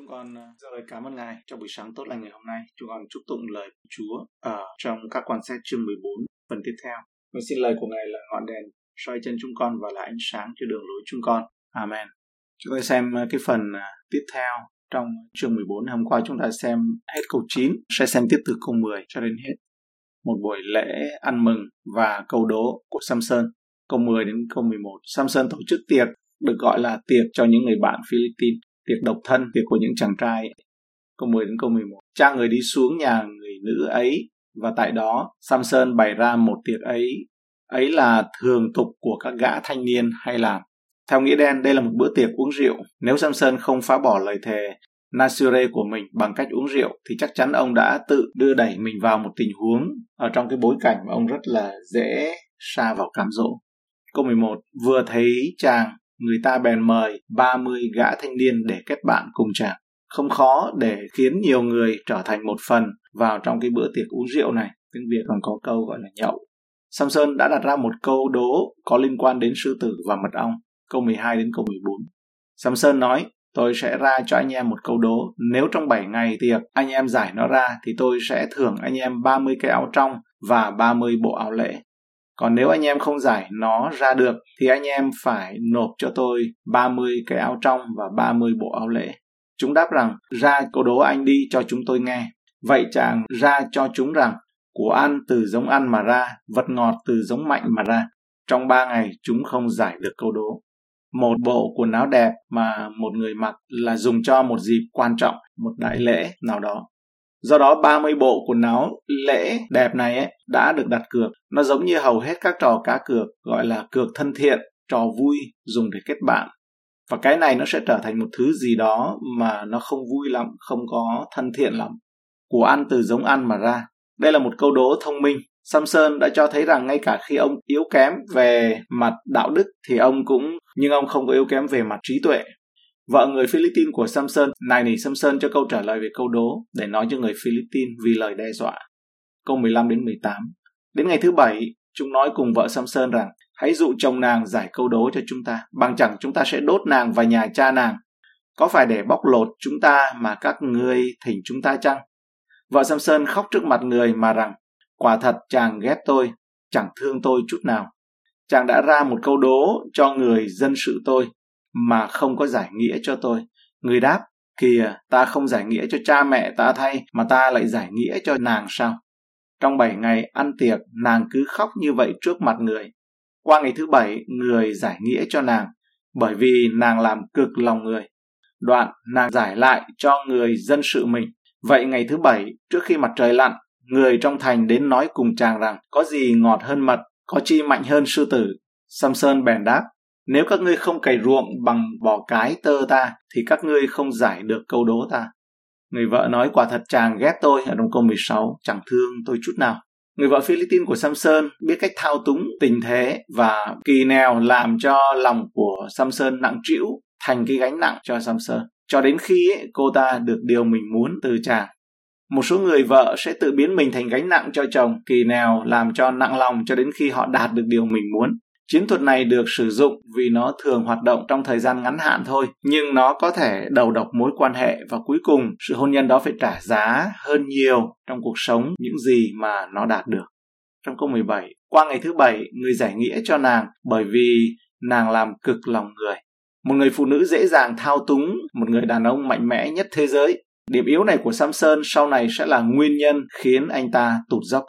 Chúng con ờ, giờ lời cảm ơn Ngài cho buổi sáng tốt lành ngày hôm nay. Chúng con chúc tụng lời Chúa ở trong các quan sát chương 14 phần tiếp theo. Và xin lời của Ngài là ngọn đèn soi chân chúng con và là ánh sáng cho đường lối chúng con. Amen. Chúng ta xem ờ, cái phần ờ, tiếp theo trong chương 14 hôm qua chúng ta xem hết câu 9 sẽ xem tiếp từ câu 10 cho đến hết một buổi lễ ăn mừng và câu đố của Samson câu 10 đến câu 11 Samson tổ chức tiệc được gọi là tiệc cho những người bạn Philippines tiệc độc thân tiệc của những chàng trai. Câu 10 đến câu 11 cha người đi xuống nhà người nữ ấy, và tại đó Samson bày ra một tiệc ấy. Ấy là thường tục của các gã thanh niên hay làm. theo nghĩa đen, đây là một bữa tiệc uống rượu. Nếu Samson không phá bỏ lời thề Nasire của mình bằng cách uống rượu, thì chắc chắn ông đã tự đưa đẩy mình vào một tình huống ở trong cái bối cảnh mà ông rất là dễ xa vào cám dỗ. Câu 11 Vừa thấy chàng người ta bèn mời 30 gã thanh niên để kết bạn cùng chàng. Không khó để khiến nhiều người trở thành một phần vào trong cái bữa tiệc uống rượu này. Tiếng Việt còn có câu gọi là nhậu. Samson đã đặt ra một câu đố có liên quan đến sư tử và mật ong, câu 12 đến câu 14. Samson nói, tôi sẽ ra cho anh em một câu đố. Nếu trong 7 ngày tiệc anh em giải nó ra thì tôi sẽ thưởng anh em 30 cái áo trong và 30 bộ áo lễ. Còn nếu anh em không giải nó ra được thì anh em phải nộp cho tôi 30 cái áo trong và 30 bộ áo lễ. Chúng đáp rằng, ra câu đố anh đi cho chúng tôi nghe. Vậy chàng ra cho chúng rằng, của ăn từ giống ăn mà ra, vật ngọt từ giống mạnh mà ra. Trong ba ngày chúng không giải được câu đố. Một bộ quần áo đẹp mà một người mặc là dùng cho một dịp quan trọng, một đại lễ nào đó. Do đó 30 bộ quần áo lễ đẹp này ấy, đã được đặt cược. Nó giống như hầu hết các trò cá cược gọi là cược thân thiện, trò vui dùng để kết bạn. Và cái này nó sẽ trở thành một thứ gì đó mà nó không vui lắm, không có thân thiện lắm. Của ăn từ giống ăn mà ra. Đây là một câu đố thông minh. Samson đã cho thấy rằng ngay cả khi ông yếu kém về mặt đạo đức thì ông cũng nhưng ông không có yếu kém về mặt trí tuệ Vợ người Philippines của Samson này nỉ Samson cho câu trả lời về câu đố để nói cho người Philippines vì lời đe dọa. Câu 15 đến 18. Đến ngày thứ bảy, chúng nói cùng vợ Samson rằng hãy dụ chồng nàng giải câu đố cho chúng ta, bằng chẳng chúng ta sẽ đốt nàng và nhà cha nàng. Có phải để bóc lột chúng ta mà các ngươi thỉnh chúng ta chăng? Vợ Samson khóc trước mặt người mà rằng, quả thật chàng ghét tôi, chẳng thương tôi chút nào. Chàng đã ra một câu đố cho người dân sự tôi, mà không có giải nghĩa cho tôi. Người đáp, kìa, ta không giải nghĩa cho cha mẹ ta thay, mà ta lại giải nghĩa cho nàng sao? Trong bảy ngày ăn tiệc, nàng cứ khóc như vậy trước mặt người. Qua ngày thứ bảy, người giải nghĩa cho nàng, bởi vì nàng làm cực lòng người. Đoạn, nàng giải lại cho người dân sự mình. Vậy ngày thứ bảy, trước khi mặt trời lặn, người trong thành đến nói cùng chàng rằng có gì ngọt hơn mật, có chi mạnh hơn sư tử. Samson bèn đáp, nếu các ngươi không cày ruộng bằng bỏ cái tơ ta, thì các ngươi không giải được câu đố ta. Người vợ nói quả thật chàng ghét tôi ở trong câu 16, chẳng thương tôi chút nào. Người vợ Philippines của Samson biết cách thao túng tình thế và kỳ nèo làm cho lòng của Samson nặng trĩu thành cái gánh nặng cho Samson. Cho đến khi ấy, cô ta được điều mình muốn từ chàng. Một số người vợ sẽ tự biến mình thành gánh nặng cho chồng, kỳ nèo làm cho nặng lòng cho đến khi họ đạt được điều mình muốn. Chiến thuật này được sử dụng vì nó thường hoạt động trong thời gian ngắn hạn thôi, nhưng nó có thể đầu độc mối quan hệ và cuối cùng sự hôn nhân đó phải trả giá hơn nhiều trong cuộc sống những gì mà nó đạt được. Trong câu 17, qua ngày thứ bảy, người giải nghĩa cho nàng bởi vì nàng làm cực lòng người. Một người phụ nữ dễ dàng thao túng một người đàn ông mạnh mẽ nhất thế giới. Điểm yếu này của Samson sau này sẽ là nguyên nhân khiến anh ta tụt dốc.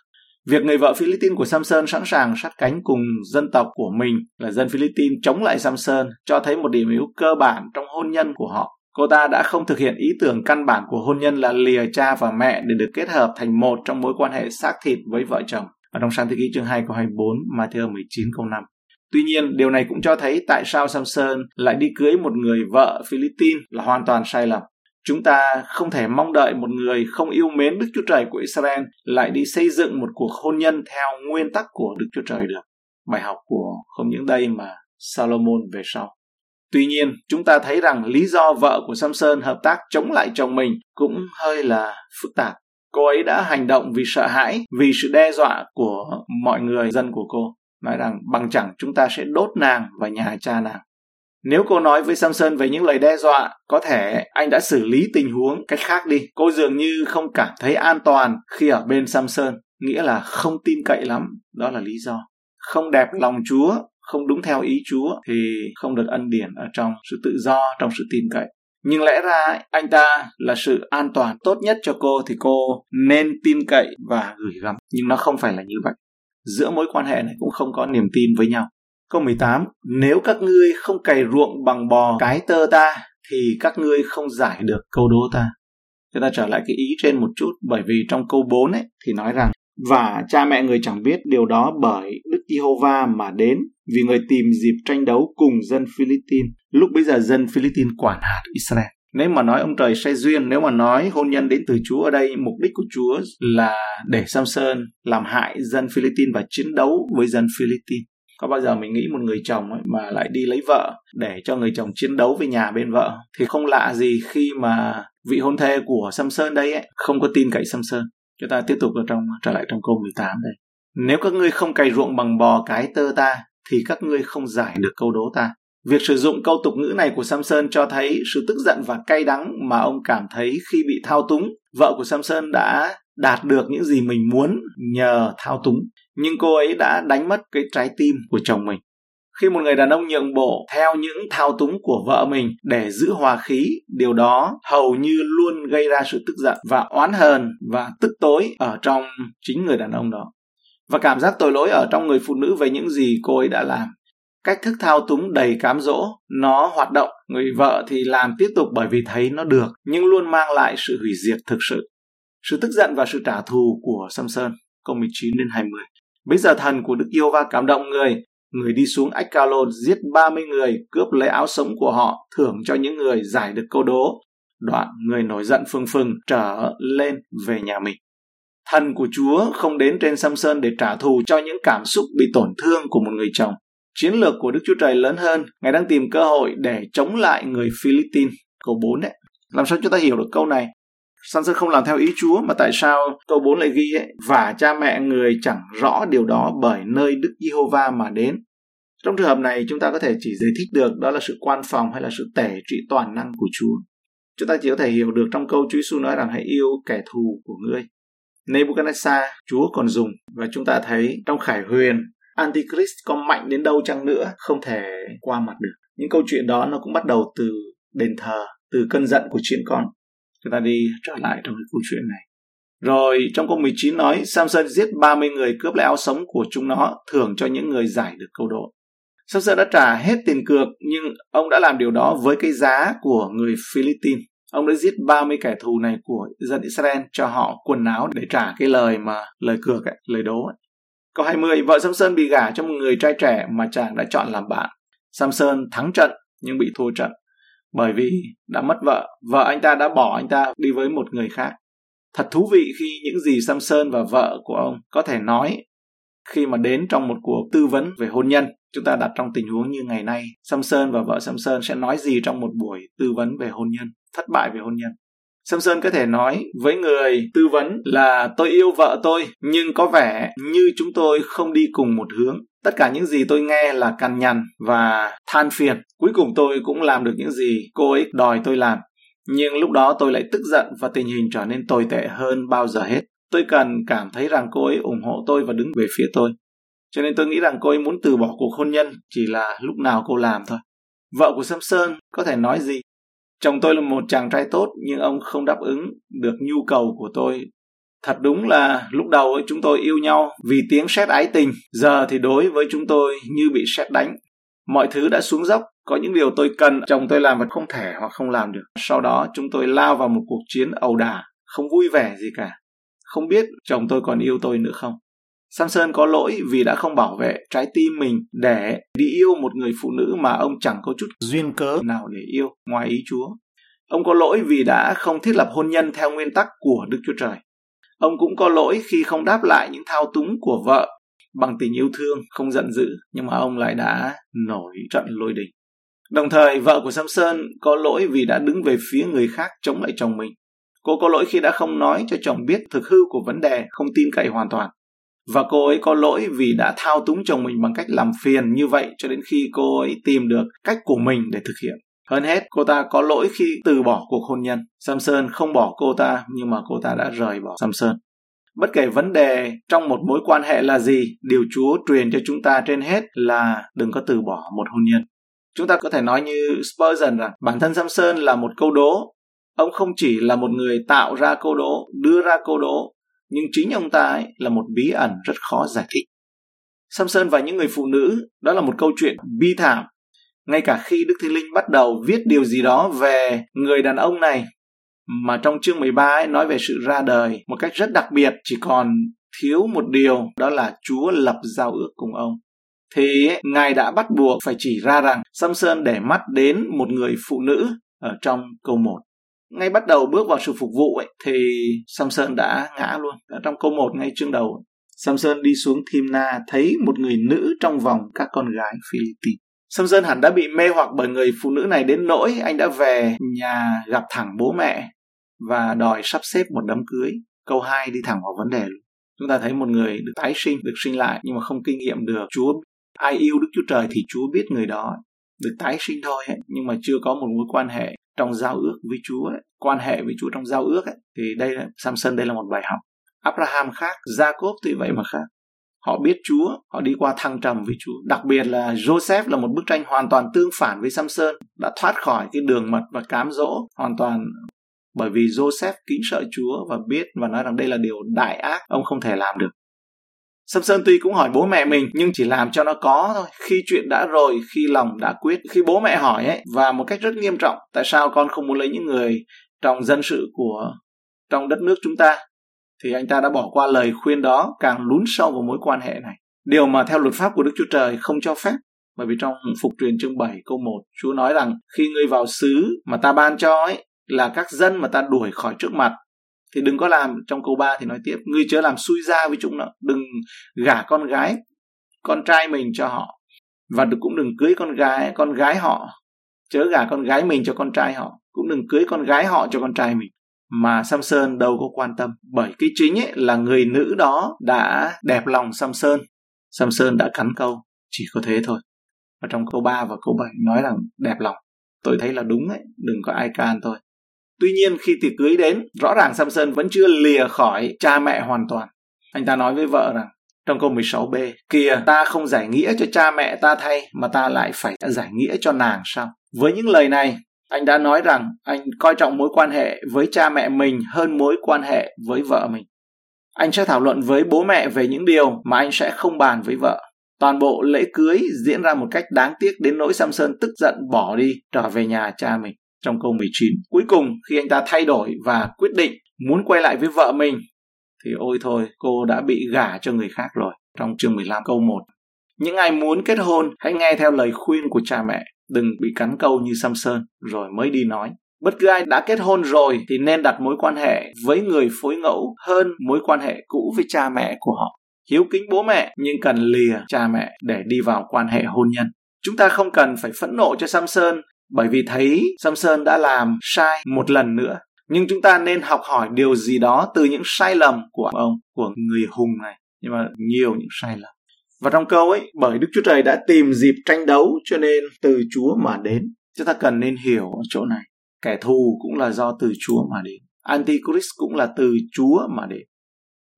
Việc người vợ Philippines của Samson sẵn sàng sát cánh cùng dân tộc của mình là dân Philippines chống lại Samson cho thấy một điểm yếu cơ bản trong hôn nhân của họ. Cô ta đã không thực hiện ý tưởng căn bản của hôn nhân là lìa cha và mẹ để được kết hợp thành một trong mối quan hệ xác thịt với vợ chồng. Ở trong sáng thế ký chương 2 câu 24, Matthew 19 câu 5. Tuy nhiên, điều này cũng cho thấy tại sao Samson lại đi cưới một người vợ Philippines là hoàn toàn sai lầm. Chúng ta không thể mong đợi một người không yêu mến Đức Chúa Trời của Israel lại đi xây dựng một cuộc hôn nhân theo nguyên tắc của Đức Chúa Trời được. Bài học của không những đây mà Salomon về sau. Tuy nhiên, chúng ta thấy rằng lý do vợ của Samson hợp tác chống lại chồng mình cũng hơi là phức tạp. Cô ấy đã hành động vì sợ hãi, vì sự đe dọa của mọi người dân của cô. Nói rằng bằng chẳng chúng ta sẽ đốt nàng và nhà cha nàng. Nếu cô nói với Samson về những lời đe dọa, có thể anh đã xử lý tình huống cách khác đi. Cô dường như không cảm thấy an toàn khi ở bên Samson, nghĩa là không tin cậy lắm, đó là lý do. Không đẹp lòng Chúa, không đúng theo ý Chúa thì không được ân điển ở trong sự tự do, trong sự tin cậy. Nhưng lẽ ra anh ta là sự an toàn tốt nhất cho cô thì cô nên tin cậy và gửi gắm. Nhưng nó không phải là như vậy. Giữa mối quan hệ này cũng không có niềm tin với nhau. Câu 18. Nếu các ngươi không cày ruộng bằng bò cái tơ ta, thì các ngươi không giải được câu đố ta. Chúng ta trở lại cái ý trên một chút, bởi vì trong câu 4 ấy, thì nói rằng và cha mẹ người chẳng biết điều đó bởi Đức Giê-hô-va mà đến vì người tìm dịp tranh đấu cùng dân Philippines. Lúc bây giờ dân Philippines quản hạt Israel. Nếu mà nói ông trời sai duyên, nếu mà nói hôn nhân đến từ Chúa ở đây, mục đích của Chúa là để Samson làm hại dân Philippines và chiến đấu với dân Philippines có bao giờ mình nghĩ một người chồng ấy mà lại đi lấy vợ để cho người chồng chiến đấu với nhà bên vợ? Thì không lạ gì khi mà vị hôn thê của Samson đây ấy không có tin cậy Samson chúng ta tiếp tục ở trong trở lại trong câu 18 đây. Nếu các ngươi không cày ruộng bằng bò cái tơ ta thì các ngươi không giải được câu đố ta Việc sử dụng câu tục ngữ này của Samson cho thấy sự tức giận và cay đắng mà ông cảm thấy khi bị thao túng. Vợ của Samson đã đạt được những gì mình muốn nhờ thao túng. Nhưng cô ấy đã đánh mất cái trái tim của chồng mình. Khi một người đàn ông nhượng bộ theo những thao túng của vợ mình để giữ hòa khí, điều đó hầu như luôn gây ra sự tức giận và oán hờn và tức tối ở trong chính người đàn ông đó. Và cảm giác tội lỗi ở trong người phụ nữ về những gì cô ấy đã làm cách thức thao túng đầy cám dỗ nó hoạt động người vợ thì làm tiếp tục bởi vì thấy nó được nhưng luôn mang lại sự hủy diệt thực sự sự tức giận và sự trả thù của Samson câu 19 đến 20 Bây giờ thần của Đức Yêu Va cảm động người, người đi xuống Eckalon giết 30 người, cướp lấy áo sống của họ, thưởng cho những người giải được câu đố. Đoạn người nổi giận phương phừng trở lên về nhà mình. Thần của Chúa không đến trên Samson để trả thù cho những cảm xúc bị tổn thương của một người chồng. Chiến lược của Đức Chúa Trời lớn hơn, Ngài đang tìm cơ hội để chống lại người Philippines. Câu 4 đấy. Làm sao chúng ta hiểu được câu này? Samson không làm theo ý Chúa mà tại sao câu 4 lại ghi ấy, và cha mẹ người chẳng rõ điều đó bởi nơi Đức Giê-hô-va mà đến. Trong trường hợp này chúng ta có thể chỉ giải thích được đó là sự quan phòng hay là sự tể trị toàn năng của Chúa. Chúng ta chỉ có thể hiểu được trong câu Chúa Giêsu nói rằng hãy yêu kẻ thù của ngươi. Nebuchadnezzar Chúa còn dùng và chúng ta thấy trong khải huyền Antichrist có mạnh đến đâu chăng nữa không thể qua mặt được. Những câu chuyện đó nó cũng bắt đầu từ đền thờ, từ cơn giận của chuyện con chúng ta đi trở lại trong cái câu chuyện này rồi trong câu 19 nói Samson giết 30 người cướp lấy áo sống của chúng nó thưởng cho những người giải được câu độ. Samson đã trả hết tiền cược nhưng ông đã làm điều đó với cái giá của người Philippines. Ông đã giết 30 kẻ thù này của dân Israel cho họ quần áo để trả cái lời mà lời cược ấy, lời đố ấy. Câu 20, vợ Samson bị gả cho một người trai trẻ mà chàng đã chọn làm bạn. Samson thắng trận nhưng bị thua trận bởi vì đã mất vợ, vợ anh ta đã bỏ anh ta đi với một người khác. Thật thú vị khi những gì Samson và vợ của ông có thể nói khi mà đến trong một cuộc tư vấn về hôn nhân. Chúng ta đặt trong tình huống như ngày nay, Samson và vợ Samson sẽ nói gì trong một buổi tư vấn về hôn nhân, thất bại về hôn nhân. Samson có thể nói với người tư vấn là tôi yêu vợ tôi, nhưng có vẻ như chúng tôi không đi cùng một hướng. Tất cả những gì tôi nghe là cằn nhằn và than phiền. Cuối cùng tôi cũng làm được những gì cô ấy đòi tôi làm. Nhưng lúc đó tôi lại tức giận và tình hình trở nên tồi tệ hơn bao giờ hết. Tôi cần cảm thấy rằng cô ấy ủng hộ tôi và đứng về phía tôi. Cho nên tôi nghĩ rằng cô ấy muốn từ bỏ cuộc hôn nhân chỉ là lúc nào cô làm thôi. Vợ của Samson có thể nói gì? Chồng tôi là một chàng trai tốt nhưng ông không đáp ứng được nhu cầu của tôi Thật đúng là lúc đầu ấy, chúng tôi yêu nhau vì tiếng sét ái tình, giờ thì đối với chúng tôi như bị sét đánh. Mọi thứ đã xuống dốc, có những điều tôi cần chồng tôi làm và không thể hoặc không làm được. Sau đó chúng tôi lao vào một cuộc chiến ẩu đả, không vui vẻ gì cả. Không biết chồng tôi còn yêu tôi nữa không. Samson có lỗi vì đã không bảo vệ trái tim mình để đi yêu một người phụ nữ mà ông chẳng có chút duyên cớ nào để yêu ngoài ý Chúa. Ông có lỗi vì đã không thiết lập hôn nhân theo nguyên tắc của Đức Chúa Trời. Ông cũng có lỗi khi không đáp lại những thao túng của vợ bằng tình yêu thương, không giận dữ, nhưng mà ông lại đã nổi trận lôi đình. Đồng thời, vợ của Samson có lỗi vì đã đứng về phía người khác chống lại chồng mình. Cô có lỗi khi đã không nói cho chồng biết thực hư của vấn đề, không tin cậy hoàn toàn và cô ấy có lỗi vì đã thao túng chồng mình bằng cách làm phiền như vậy cho đến khi cô ấy tìm được cách của mình để thực hiện. Hơn hết, cô ta có lỗi khi từ bỏ cuộc hôn nhân. Samson không bỏ cô ta, nhưng mà cô ta đã rời bỏ Samson. Bất kể vấn đề trong một mối quan hệ là gì, điều Chúa truyền cho chúng ta trên hết là đừng có từ bỏ một hôn nhân. Chúng ta có thể nói như Spurgeon rằng bản thân Samson là một câu đố. Ông không chỉ là một người tạo ra câu đố, đưa ra câu đố, nhưng chính ông ta ấy là một bí ẩn rất khó giải thích. Samson và những người phụ nữ, đó là một câu chuyện bi thảm. Ngay cả khi Đức Thánh Linh bắt đầu viết điều gì đó về người đàn ông này, mà trong chương 13 ấy nói về sự ra đời một cách rất đặc biệt, chỉ còn thiếu một điều, đó là Chúa lập giao ước cùng ông thì ngài đã bắt buộc phải chỉ ra rằng Samson để mắt đến một người phụ nữ ở trong câu 1 ngay bắt đầu bước vào sự phục vụ ấy, thì Samson đã ngã luôn ở trong câu 1 ngay chương đầu Samson đi xuống Thimna thấy một người nữ trong vòng các con gái Philippines Samson hẳn đã bị mê hoặc bởi người phụ nữ này đến nỗi anh đã về nhà gặp thẳng bố mẹ và đòi sắp xếp một đám cưới. Câu 2 đi thẳng vào vấn đề luôn. Chúng ta thấy một người được tái sinh, được sinh lại nhưng mà không kinh nghiệm được Chúa ai yêu Đức Chúa Trời thì Chúa biết người đó được tái sinh thôi ấy, nhưng mà chưa có một mối quan hệ trong giao ước với Chúa ấy, quan hệ với Chúa trong giao ước ấy, thì đây là Samson đây là một bài học. Abraham khác, Jacob thì vậy mà khác. Họ biết Chúa, họ đi qua thăng trầm với Chúa. Đặc biệt là Joseph là một bức tranh hoàn toàn tương phản với Samson, đã thoát khỏi cái đường mật và cám dỗ, hoàn toàn bởi vì Joseph kính sợ Chúa và biết và nói rằng đây là điều đại ác, ông không thể làm được. Sâm sơn tuy cũng hỏi bố mẹ mình nhưng chỉ làm cho nó có thôi. Khi chuyện đã rồi, khi lòng đã quyết, khi bố mẹ hỏi ấy và một cách rất nghiêm trọng, tại sao con không muốn lấy những người trong dân sự của trong đất nước chúng ta thì anh ta đã bỏ qua lời khuyên đó càng lún sâu vào mối quan hệ này. Điều mà theo luật pháp của Đức Chúa Trời không cho phép. Bởi vì trong Phục truyền chương 7 câu 1, Chúa nói rằng khi ngươi vào xứ mà ta ban cho ấy là các dân mà ta đuổi khỏi trước mặt thì đừng có làm trong câu 3 thì nói tiếp, ngươi chớ làm xui ra với chúng nó đừng gả con gái, con trai mình cho họ. Và cũng đừng cưới con gái con gái họ. Chớ gả con gái mình cho con trai họ, cũng đừng cưới con gái họ cho con trai mình. Mà Samson đâu có quan tâm, bởi cái chính ấy là người nữ đó đã đẹp lòng Samson Samson đã cắn câu, chỉ có thế thôi. Và trong câu 3 và câu 7 nói rằng đẹp lòng. Tôi thấy là đúng ấy, đừng có ai can thôi tuy nhiên khi tiệc cưới đến, rõ ràng Samson vẫn chưa lìa khỏi cha mẹ hoàn toàn. Anh ta nói với vợ rằng, trong câu 16b kìa, ta không giải nghĩa cho cha mẹ ta thay, mà ta lại phải giải nghĩa cho nàng sao? Với những lời này, anh đã nói rằng anh coi trọng mối quan hệ với cha mẹ mình hơn mối quan hệ với vợ mình. Anh sẽ thảo luận với bố mẹ về những điều mà anh sẽ không bàn với vợ. Toàn bộ lễ cưới diễn ra một cách đáng tiếc đến nỗi Samson tức giận bỏ đi, trở về nhà cha mình trong câu 19. Cuối cùng, khi anh ta thay đổi và quyết định muốn quay lại với vợ mình, thì ôi thôi, cô đã bị gả cho người khác rồi trong chương 15 câu 1. Những ai muốn kết hôn, hãy nghe theo lời khuyên của cha mẹ, đừng bị cắn câu như Samson, rồi mới đi nói. Bất cứ ai đã kết hôn rồi thì nên đặt mối quan hệ với người phối ngẫu hơn mối quan hệ cũ với cha mẹ của họ. Hiếu kính bố mẹ, nhưng cần lìa cha mẹ để đi vào quan hệ hôn nhân. Chúng ta không cần phải phẫn nộ cho Samson bởi vì thấy Samson đã làm sai một lần nữa. Nhưng chúng ta nên học hỏi điều gì đó từ những sai lầm của ông, của người hùng này. Nhưng mà nhiều những sai lầm. Và trong câu ấy, bởi Đức Chúa Trời đã tìm dịp tranh đấu cho nên từ Chúa mà đến. Chúng ta cần nên hiểu ở chỗ này. Kẻ thù cũng là do từ Chúa mà đến. Antichrist cũng là từ Chúa mà đến.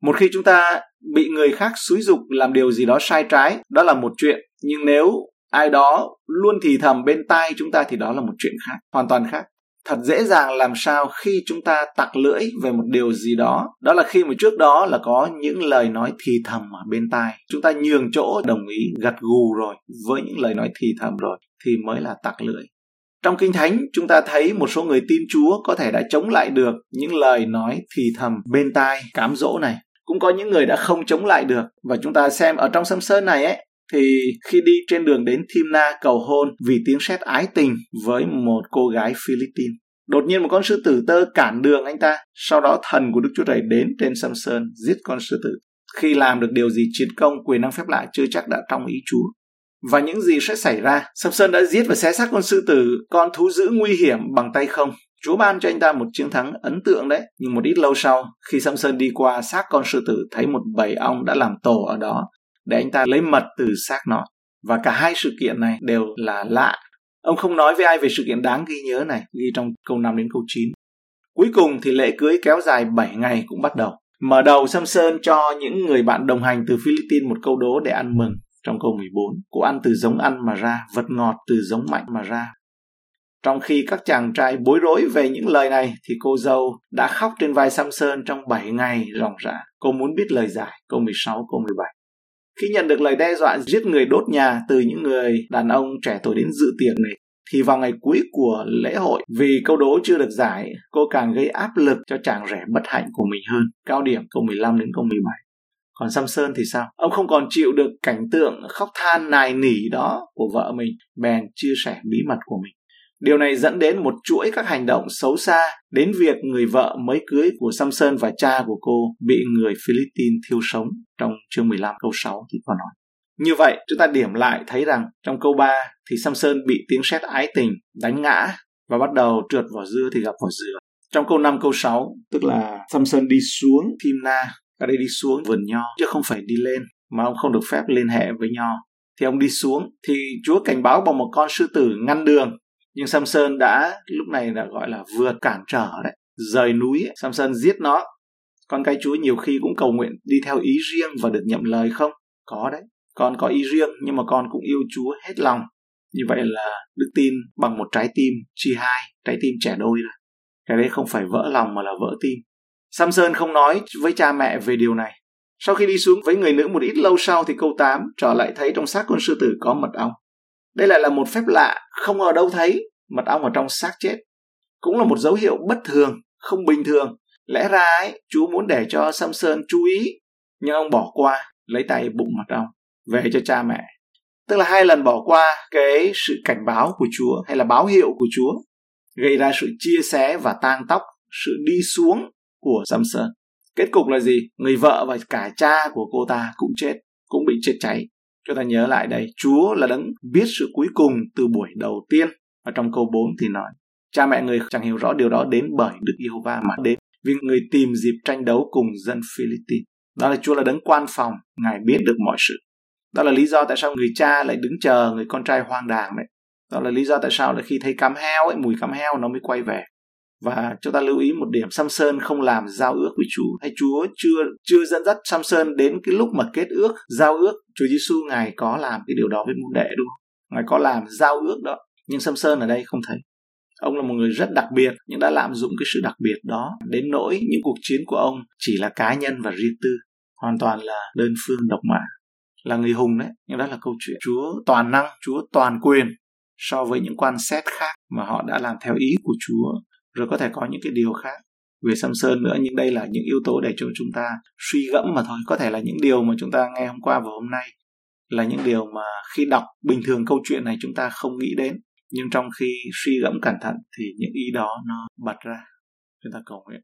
Một khi chúng ta bị người khác xúi dục làm điều gì đó sai trái, đó là một chuyện. Nhưng nếu ai đó luôn thì thầm bên tai chúng ta thì đó là một chuyện khác, hoàn toàn khác. Thật dễ dàng làm sao khi chúng ta tặc lưỡi về một điều gì đó. Đó là khi mà trước đó là có những lời nói thì thầm ở bên tai. Chúng ta nhường chỗ đồng ý gật gù rồi với những lời nói thì thầm rồi thì mới là tặc lưỡi. Trong kinh thánh chúng ta thấy một số người tin chúa có thể đã chống lại được những lời nói thì thầm bên tai cám dỗ này. Cũng có những người đã không chống lại được. Và chúng ta xem ở trong sâm sơn này ấy thì khi đi trên đường đến Thimna cầu hôn vì tiếng sét ái tình với một cô gái Philippines. Đột nhiên một con sư tử tơ cản đường anh ta, sau đó thần của Đức Chúa Trời đến trên Samson giết con sư tử. Khi làm được điều gì chiến công quyền năng phép lạ chưa chắc đã trong ý Chúa. Và những gì sẽ xảy ra? Samson đã giết và xé xác con sư tử, con thú dữ nguy hiểm bằng tay không. Chúa ban cho anh ta một chiến thắng ấn tượng đấy. Nhưng một ít lâu sau, khi Samson đi qua xác con sư tử thấy một bầy ong đã làm tổ ở đó để anh ta lấy mật từ xác nó. Và cả hai sự kiện này đều là lạ. Ông không nói với ai về sự kiện đáng ghi nhớ này, ghi trong câu 5 đến câu 9. Cuối cùng thì lễ cưới kéo dài 7 ngày cũng bắt đầu. Mở đầu Samson cho những người bạn đồng hành từ Philippines một câu đố để ăn mừng trong câu 14. Cô ăn từ giống ăn mà ra, vật ngọt từ giống mạnh mà ra. Trong khi các chàng trai bối rối về những lời này thì cô dâu đã khóc trên vai Samson trong 7 ngày ròng rã. Cô muốn biết lời giải, câu 16, câu 17. Khi nhận được lời đe dọa giết người đốt nhà từ những người đàn ông trẻ tuổi đến dự tiệc này, thì vào ngày cuối của lễ hội vì câu đố chưa được giải, cô càng gây áp lực cho chàng rẻ bất hạnh của mình hơn. Cao điểm câu 15 đến câu 17. Còn Samson thì sao? Ông không còn chịu được cảnh tượng khóc than nài nỉ đó của vợ mình, bèn chia sẻ bí mật của mình. Điều này dẫn đến một chuỗi các hành động xấu xa đến việc người vợ mới cưới của Samson và cha của cô bị người Philippines thiêu sống trong chương 15 câu 6 thì có nói. Như vậy, chúng ta điểm lại thấy rằng trong câu 3 thì Samson bị tiếng sét ái tình đánh ngã và bắt đầu trượt vỏ dưa thì gặp vỏ dừa. Trong câu 5 câu 6, tức là Samson đi xuống Timna, ở đây đi xuống vườn nho, chứ không phải đi lên, mà ông không được phép liên hệ với nho. Thì ông đi xuống, thì Chúa cảnh báo bằng một con sư tử ngăn đường. Nhưng Samson đã lúc này đã gọi là vượt cản trở đấy, rời núi, Samson giết nó. Con cái Chúa nhiều khi cũng cầu nguyện đi theo ý riêng và được nhậm lời không? Có đấy con có ý riêng nhưng mà con cũng yêu Chúa hết lòng. Như vậy là đức tin bằng một trái tim chi hai, trái tim trẻ đôi ra Cái đấy không phải vỡ lòng mà là vỡ tim. Samson không nói với cha mẹ về điều này. Sau khi đi xuống với người nữ một ít lâu sau thì câu 8 trở lại thấy trong xác con sư tử có mật ong. Đây lại là một phép lạ, không ở đâu thấy mật ong ở trong xác chết. Cũng là một dấu hiệu bất thường, không bình thường. Lẽ ra ấy, chú muốn để cho Samson chú ý, nhưng ông bỏ qua, lấy tay bụng mật ong về cho cha mẹ tức là hai lần bỏ qua cái sự cảnh báo của chúa hay là báo hiệu của chúa gây ra sự chia sẻ và tang tóc sự đi xuống của samson kết cục là gì người vợ và cả cha của cô ta cũng chết cũng bị chết cháy chúng ta nhớ lại đây, chúa là đấng biết sự cuối cùng từ buổi đầu tiên. Và trong câu 4 thì nói, cha mẹ người chẳng hiểu rõ điều đó đến bởi đức yêu va mà đến vì người tìm dịp tranh đấu cùng dân Philippines đó là Chúa là đấng quan phòng, ngài biết được mọi sự. Đó là lý do tại sao người cha lại đứng chờ người con trai hoang đàng đấy đó là lý do tại sao là khi thấy cắm heo ấy, mùi cắm heo nó mới quay về và chúng ta lưu ý một điểm, Samson không làm giao ước với Chúa. Hay Chúa chưa chưa dẫn dắt Samson đến cái lúc mà kết ước, giao ước Chúa Giêsu ngài có làm cái điều đó với môn đệ đúng không? Ngài có làm giao ước đó. Nhưng Samson ở đây không thấy. Ông là một người rất đặc biệt, nhưng đã lạm dụng cái sự đặc biệt đó đến nỗi những cuộc chiến của ông chỉ là cá nhân và riêng tư, hoàn toàn là đơn phương độc mã, là người hùng đấy. Nhưng đó là câu chuyện. Chúa toàn năng, chúa toàn quyền so với những quan xét khác mà họ đã làm theo ý của chúa rồi có thể có những cái điều khác. Về Samson nữa, nhưng đây là những yếu tố để cho chúng ta suy gẫm mà thôi. Có thể là những điều mà chúng ta nghe hôm qua và hôm nay là những điều mà khi đọc bình thường câu chuyện này chúng ta không nghĩ đến. Nhưng trong khi suy gẫm cẩn thận thì những ý đó nó bật ra. Chúng ta cầu nguyện.